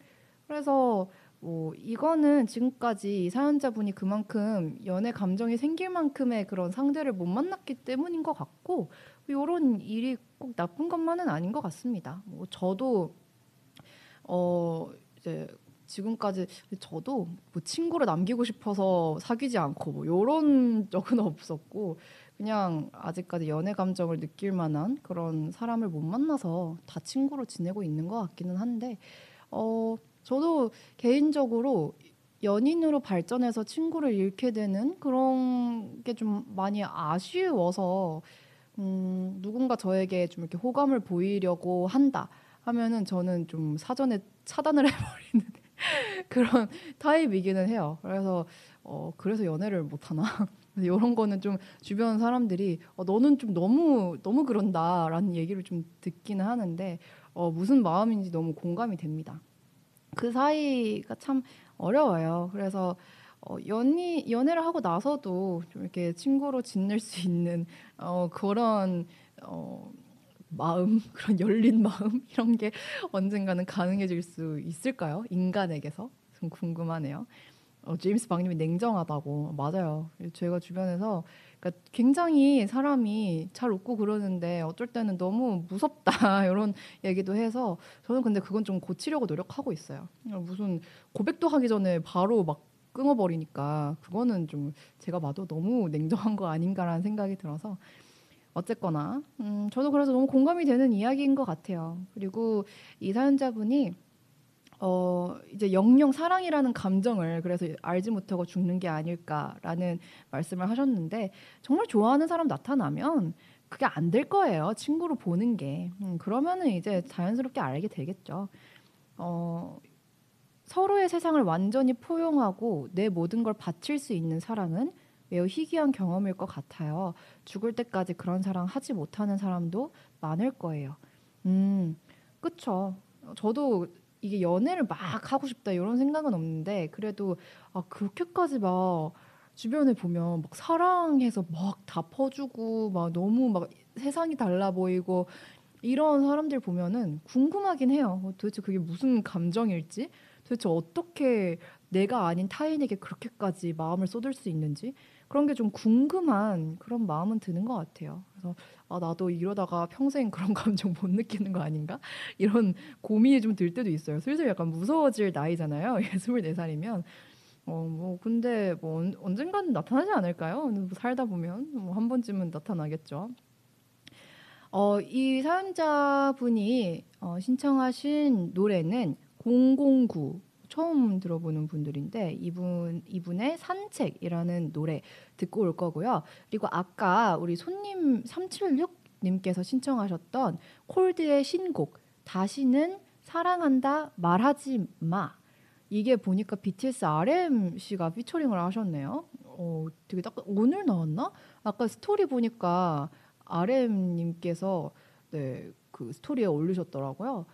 그래서 뭐 이거는 지금까지 이 사연자분이 그만큼 연애 감정이 생길 만큼의 그런 상대를 못 만났기 때문인 것 같고 이런 일이 꼭 나쁜 것만은 아닌 것 같습니다. 뭐 저도 어 이제 지금까지 저도 뭐 친구를 남기고 싶어서 사귀지 않고 뭐 이런 적은 없었고 그냥 아직까지 연애 감정을 느낄 만한 그런 사람을 못 만나서 다 친구로 지내고 있는 것 같기는 한데 어 저도 개인적으로 연인으로 발전해서 친구를 잃게 되는 그런 게 좀 많이 아쉬워서 음, 누군가 저에게 좀 이렇게 호감을 보이려고 한다 하면은 저는 좀 사전에 차단을 해버리는 그런 타입이기는 해요. 그래서 어, 그래서 연애를 못 하나. 이런 거는 좀 주변 사람들이 어, 너는 좀 너무 너무 그런다라는 얘기를 좀 듣기는 하는데 어, 무슨 마음인지 너무 공감이 됩니다. 그 사이가 참 어려워요. 그래서 어, 연이 연애를 하고 나서도 좀 이렇게 친구로 지낼 수 있는 어, 그런 어, 마음, 그런 열린 마음 이런 게 언젠가는 가능해질 수 있을까요? 인간에게서 좀 궁금하네요. 어, 제임스 박님이 냉정하다고 맞아요. 제가 주변에서 그러니까 굉장히 사람이 잘 웃고 그러는데 어쩔 때는 너무 무섭다 이런 얘기도 해서 저는 근데 그건 좀 고치려고 노력하고 있어요. 무슨 고백도 하기 전에 바로 막 끊어버리니까 그거는 좀 제가 봐도 너무 냉정한 거 아닌가라는 생각이 들어서 어쨌거나 음, 저도 그래서 너무 공감이 되는 이야기인 것 같아요. 그리고 이 사연자분이 어 이제 영영 사랑이라는 감정을 그래서 알지 못하고 죽는 게 아닐까라는 말씀을 하셨는데 정말 좋아하는 사람 나타나면 그게 안 될 거예요. 친구로 보는 게. 음, 그러면은 이제 자연스럽게 알게 되겠죠. 어 서로의 세상을 완전히 포용하고 내 모든 걸 바칠 수 있는 사랑은 매우 희귀한 경험일 것 같아요. 죽을 때까지 그런 사랑 하지 못하는 사람도 많을 거예요. 음, 그쵸. 저도 이게 연애를 막 하고 싶다 이런 생각은 없는데 그래도 아 그렇게까지 막 주변에 보면 막 사랑해서 막 다 퍼주고 막 너무 막 세상이 달라 보이고 이런 사람들 보면은 궁금하긴 해요. 어, 도대체 그게 무슨 감정일지, 도대체 어떻게 내가 아닌 타인에게 그렇게까지 마음을 쏟을 수 있는지 그런 게 좀 궁금한 그런 마음은 드는 것 같아요. 그래서 아 나도 이러다가 평생 그런 감정 못 느끼는 거 아닌가 이런 고민이 좀 들 때도 있어요. 슬슬 약간 무서워질 나이잖아요. 24살이면 어, 뭐 근데 뭐 언, 언젠가는 나타나지 않을까요? 뭐 살다 보면 뭐 한 번쯤은 나타나겠죠. 어, 이 사연자분이 어, 신청하신 노래는 009 처음 들어보는 분들인데 이분 이분의 산책이라는 노래 듣고 올 거고요. 그리고 아까 우리 손님 376 님께서 신청하셨던 콜드의 신곡 다시는 사랑한다 말하지 마. 이게 보니까 BTS RM 씨가 피처링을 하셨네요. 어, 되게 딱 오늘 나왔나? 아까 스토리 보니까 RM 님께서 네, 그 스토리에 올리셨더라고요.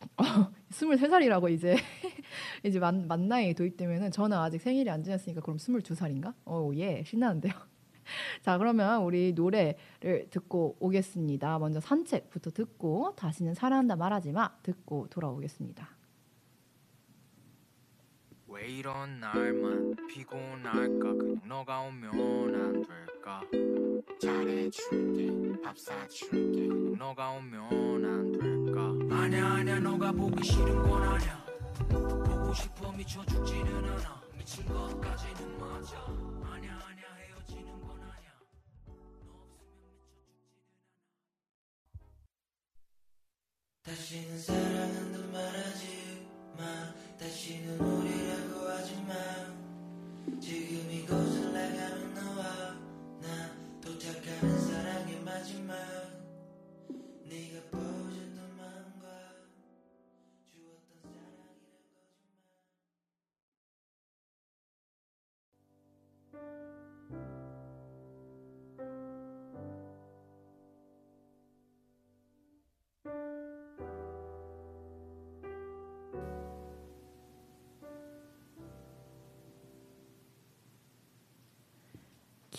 23살이라고 이제 이제 만, 만 나이 도입되면은 저는 아직 생일이 안 지났으니까 그럼 22살인가? 어, 예. 신나는데요. 자, 그러면 우리 노래를 듣고 오겠습니다. 먼저 산책부터 듣고 다시는 사랑한다 말하지 마 듣고 돌아오겠습니다. 왜 이런 날만 피곤할까 그냥 너가 오면 안 될까 잘해줄게 밥 사줄게 그냥 너가 오면 안 될까 아냐 아냐 너가 보기 싫은 건 아냐. 보고 싶어 미쳐 죽지는 않아. 미친 것까지는 맞아. 아냐 아냐 헤어지는 건 아냐. 너 없으면 미쳐 죽지는 않아. 다시는 사랑한다 말하지 마. 다시는 우리라고 하지 마. 지금 이곳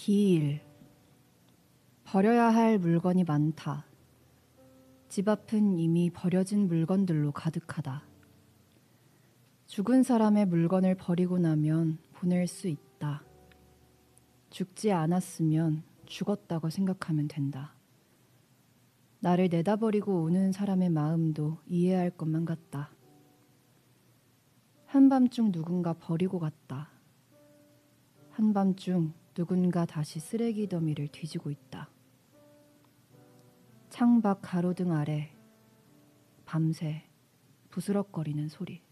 길 버려야 할 물건이 많다. 집 앞은 이미 버려진 물건들로 가득하다. 죽은 사람의 물건을 버리고 나면 보낼 수 있다. 죽지 않았으면 죽었다고 생각하면 된다. 나를 내다버리고 오는 사람의 마음도 이해할 것만 같다. 한밤중 누군가 버리고 갔다. 한밤중 누군가 다시 쓰레기 더미를 뒤지고 있다. 창밖 가로등 아래 밤새 부스럭거리는 소리.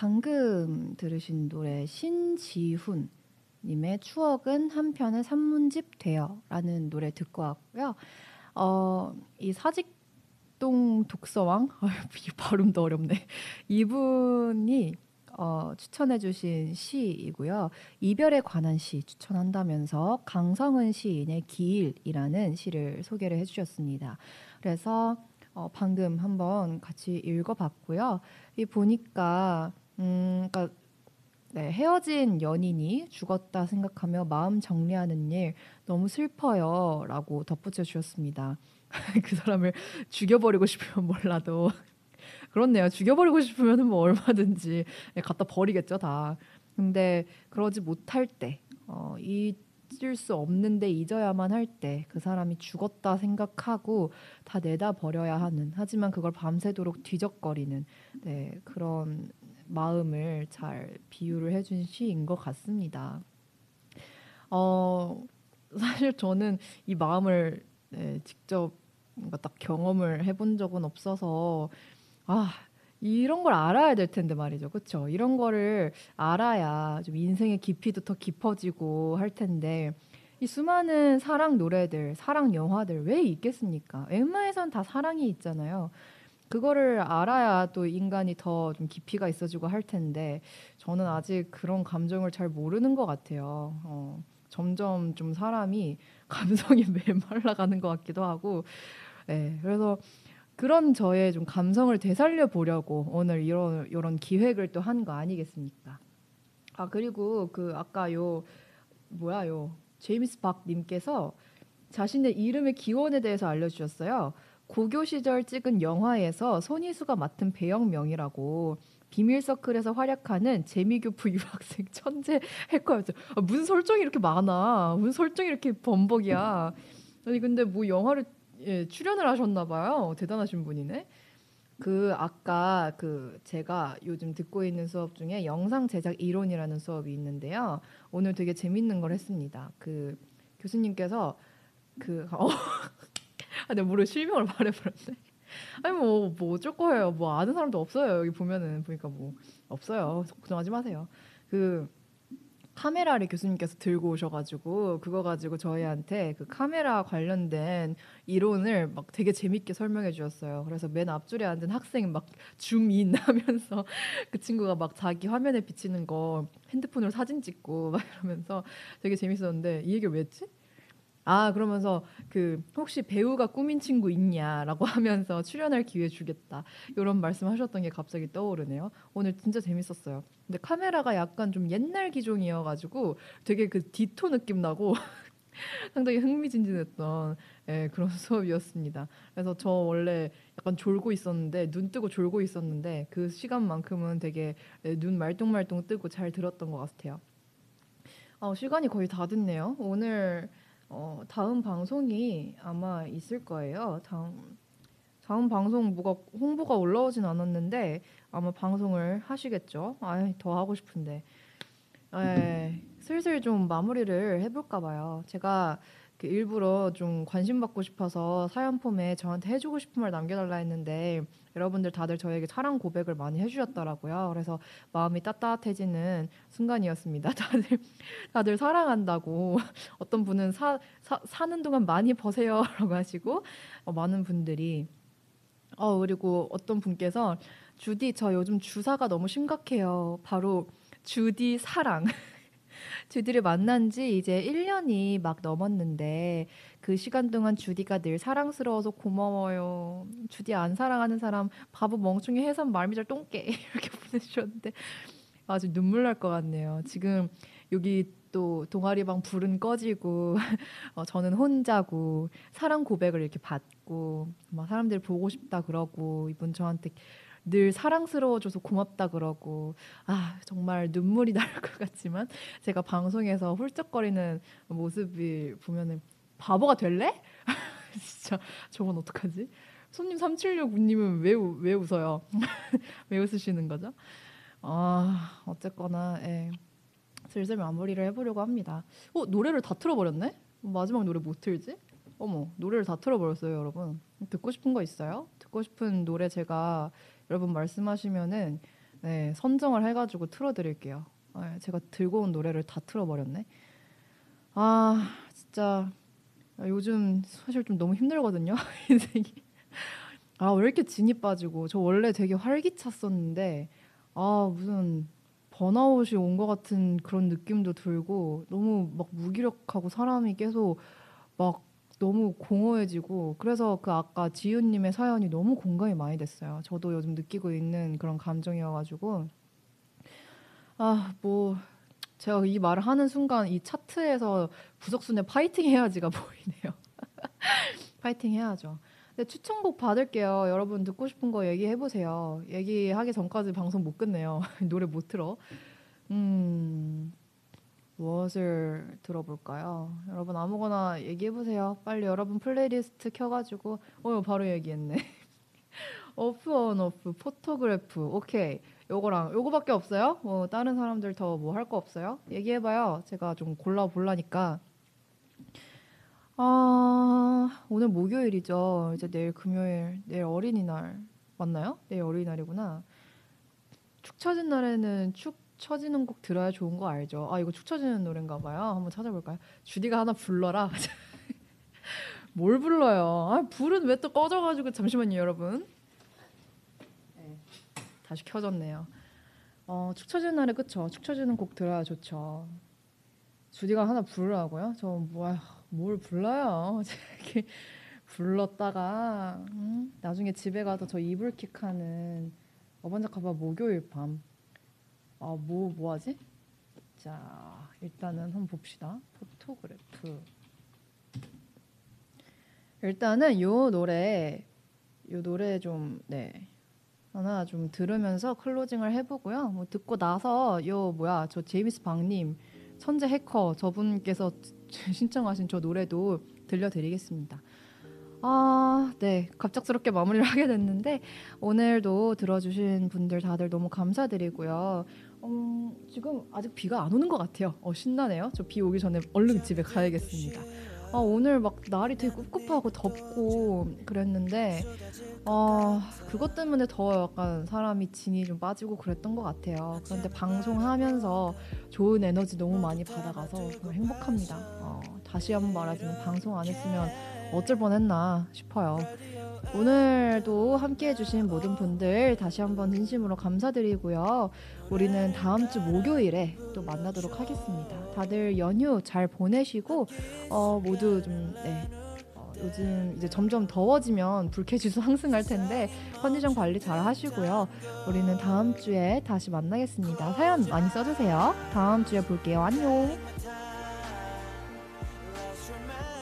방금 들으신 노래 신지훈 님의 추억은 한 편의 산문집 되어라는 노래 듣고 왔고요. 어, 이 사직동 독서왕 이 발음도 어렵네. 이분이 어, 추천해주신 시이고요. 이별에 관한 시 추천한다면서 강성은 시인의 기일이라는 시를 소개를 해주셨습니다. 그래서 어, 방금 한번 같이 읽어봤고요. 이 보니까 음, 그러니까 네, 헤어진 연인이 죽었다 생각하며 마음 정리하는 일 너무 슬퍼요라고 덧붙여 주셨습니다. 그 사람을 죽여버리고 싶으면 몰라도 그렇네요. 죽여버리고 싶으면 뭐 얼마든지 갖다 버리겠죠 다. 근데 그러지 못할 때 어, 잊을 수 없는데 잊어야만 할 때 그 사람이 죽었다 생각하고 다 내다 버려야 하는 하지만 그걸 밤새도록 뒤적거리는 네, 그런 마음을 잘 비유를 해준 시인 것 같습니다. 어, 사실 저는 이 마음을 네, 직접 뭔가 딱 경험을 해본 적은 없어서 아 이런 걸 알아야 될 텐데 말이죠, 그렇죠? 이런 거를 알아야 좀 인생의 깊이도 더 깊어지고 할 텐데 이 수많은 사랑 노래들, 사랑 영화들 왜 있겠습니까? 웬만해선 다 사랑이 있잖아요. 그거를 알아야 또 인간이 더 좀 깊이가 있어지고 할 텐데 저는 아직 그런 감정을 잘 모르는 것 같아요. 어, 점점 좀 사람이 감성이 메말라가는 것 같기도 하고, 예, 그래서 그런 저의 좀 감성을 되살려 보려고 오늘 이런 이런 기획을 또 한 거 아니겠습니까? 아 그리고 그 아까 요 뭐야 요 제임스 박 님께서 자신의 이름의 기원에 대해서 알려주셨어요. 고교 시절 찍은 영화에서 손희수가 맡은 배역명이라고 비밀 서클에서 활약하는 재미교포 유학생 천재 해커였죠. 아, 무슨 설정이 이렇게 많아? 무슨 설정이 이렇게 범벅이야? 아니 근데 뭐 영화를 예, 출연을 하셨나 봐요. 대단하신 분이네. 그 아까 그 제가 요즘 듣고 있는 수업 중에 영상 제작 이론이라는 수업이 있는데요. 오늘 되게 재밌는 걸 했습니다. 그 교수님께서 그 어, 아, 내가 모르 실명을 말해버렸네. 아니 뭐뭐 어쩔 거예요. 뭐 아는 사람도 없어요. 여기 보면은 보니까 뭐 없어요. 걱정하지 마세요. 그 카메라를 교수님께서 들고 오셔가지고 그거 가지고 저희한테 그 카메라 관련된 이론을 막 되게 재밌게 설명해 주셨어요. 그래서 맨 앞줄에 앉은 학생 막 줌인 하면서 그 친구가 막 자기 화면에 비치는 거 핸드폰으로 사진 찍고 막 이러면서 되게 재밌었는데 이 얘기를 왜 했지? 아 그러면서 그 혹시 배우가 꾸민 친구 있냐라고 하면서 출연할 기회 주겠다 이런 말씀하셨던 게 갑자기 떠오르네요. 오늘 진짜 재밌었어요. 근데 카메라가 약간 좀 옛날 기종이어가지고 되게 그 디토 느낌 나고 상당히 흥미진진했던 예, 그런 수업이었습니다. 그래서 저 원래 약간 졸고 있었는데 눈 뜨고 졸고 있었는데 그 시간만큼은 되게 예, 눈 말똥말똥 뜨고 잘 들었던 것 같아요. 아, 시간이 거의 다 됐네요. 오늘 어, 다음 방송이 아마 있을 거예요. 다음 다음 방송 뭐가 홍보가 올라오진 않았는데 아마 방송을 하시겠죠. 아, 더 하고 싶은데. 에, 슬슬 좀 마무리를 해볼까 봐요. 제가 그 일부러 좀 관심 받고 싶어서 사연 폼에 저한테 해주고 싶은 말 남겨달라 했는데 여러분들 다들 저에게 사랑 고백을 많이 해주셨더라고요. 그래서 마음이 따뜻해지는 순간이었습니다. 다들 다들 사랑한다고 어떤 분은 사, 사 사는 동안 많이 버세요라고 하시고 어, 많은 분들이 어 그리고 어떤 분께서 주디 저 요즘 주사가 너무 심각해요. 바로 주디 사랑. 주디를 만난 지 이제 1년이 막 넘었는데 그 시간 동안 주디가 늘 사랑스러워서 고마워요. 주디 안 사랑하는 사람 바보 멍충이 해산 말미잘 똥개 이렇게 보내주셨는데 아주 눈물 날 것 같네요. 지금 여기 또 동아리방 불은 꺼지고 어, 저는 혼자고 사랑 고백을 이렇게 받고 막 사람들 보고 싶다 그러고 이분 저한테 늘 사랑스러워줘서 고맙다 그러고 아 정말 눈물이 날 것 같지만 제가 방송에서 훌쩍거리는 모습을 보면은 바보가 될래? 진짜 저건 어떡하지? 손님 3769님은 왜, 우- 왜 웃어요? 왜 웃으시는 거죠? 아 어쨌거나 예. 슬슬 마무리를 해보려고 합니다. 어 노래를 다 틀어버렸네? 마지막 노래 못 틀지? 어머 노래를 다 틀어버렸어요 여러분. 듣고 싶은 거 있어요? 듣고 싶은 노래 제가 여러분 말씀하시면은 네, 선정을 해가지고 틀어드릴게요. 아, 제가 들고 온 노래를 다 틀어버렸네. 아 진짜 요즘 사실 좀 너무 힘들거든요 인생이. 아 왜 이렇게 진이 빠지고 저 원래 되게 활기찼었는데 아 무슨 번아웃이 온 것 같은 그런 느낌도 들고 너무 막 무기력하고 사람이 계속 막 너무 공허해지고 그래서 그 아까 지윤님의 사연이 너무 공감이 많이 됐어요. 저도 요즘 느끼고 있는 그런 감정이어가지고 아 뭐 제가 이 말을 하는 순간 이 차트에서 부석순의 파이팅 해야지가 보이네요. 파이팅 해야죠. 근데 추천곡 받을게요. 여러분 듣고 싶은 거 얘기해 보세요. 얘기하기 전까지 방송 못 끝내요. 노래 못 틀어. 음. 무엇을 들어볼까요? 여러분 아무거나 얘기해 보세요. 빨리 여러분 플레이리스트 켜가지고 어 바로 얘기했네. offonoff Photograph 오케이 요거랑 요거밖에 없어요? 뭐 다른 사람들 더 뭐 할 거 없어요? 얘기해봐요. 제가 좀 골라 볼라니까. 아 오늘 목요일이죠. 이제 내일 금요일 내일 어린이날 맞나요? 내일 어린이날이구나. 축 처진 날에는 축 처지는 곡 들어야 좋은 거 알죠? 아 이거 축 처지는 노래인가 봐요. 한번 찾아볼까요? 주디가 하나 불러라. 뭘 불러요? 아 불은 왜 또 꺼져가지고 잠시만요, 여러분. 네, 다시 켜졌네요. 어, 축 처지는 날에 그쵸? 축 처지는 곡 들어야 좋죠. 주디가 하나 부르라고요? 저 뭐야 뭘 불러요? 이렇게 불렀다가 음, 나중에 집에 가서 저 이불킥하는 어반자카파 목요일 밤. 아, 뭐, 뭐 하지? 자, 일단은 한번 봅시다. Photograph. 일단은 요 노래, 요 노래 좀, 네. 하나 좀 들으면서 closing을 해보고요. 뭐 듣고 나서 요 뭐야 저 제임스 박님 천재 해커 저분께서 신청하신 저 노래도 들려드리겠습니다. 아, 네. 갑작스럽게 마무리를 하게 됐는데 오늘도 들어주신 분들 다들 너무 감사드리고요. 음, 지금 아직 비가 안 오는 것 같아요. 어, 신나네요. 저 비 오기 전에 얼른 집에 가야겠습니다. 아, 오늘 막 날이 되게 꿉꿉하고 덥고 그랬는데 아, 그것 때문에 더 약간 사람이 진이 좀 빠지고 그랬던 것 같아요. 그런데 방송하면서 좋은 에너지 너무 많이 받아가서 정말 행복합니다. 어, 다시 한번 말하지만 방송 안 했으면 어쩔 뻔했나 싶어요. 오늘도 함께 해주신 모든 분들 다시 한번 진심으로 감사드리고요. 우리는 다음 주 목요일에 또 만나도록 하겠습니다. 다들 연휴 잘 보내시고 어, 모두 좀 네. 어, 요즘 이제 점점 더워지면 불쾌지수 상승할 텐데 컨디션 관리 잘 하시고요. 우리는 다음 주에 다시 만나겠습니다. 사연 많이 써주세요. 다음 주에 볼게요. 안녕.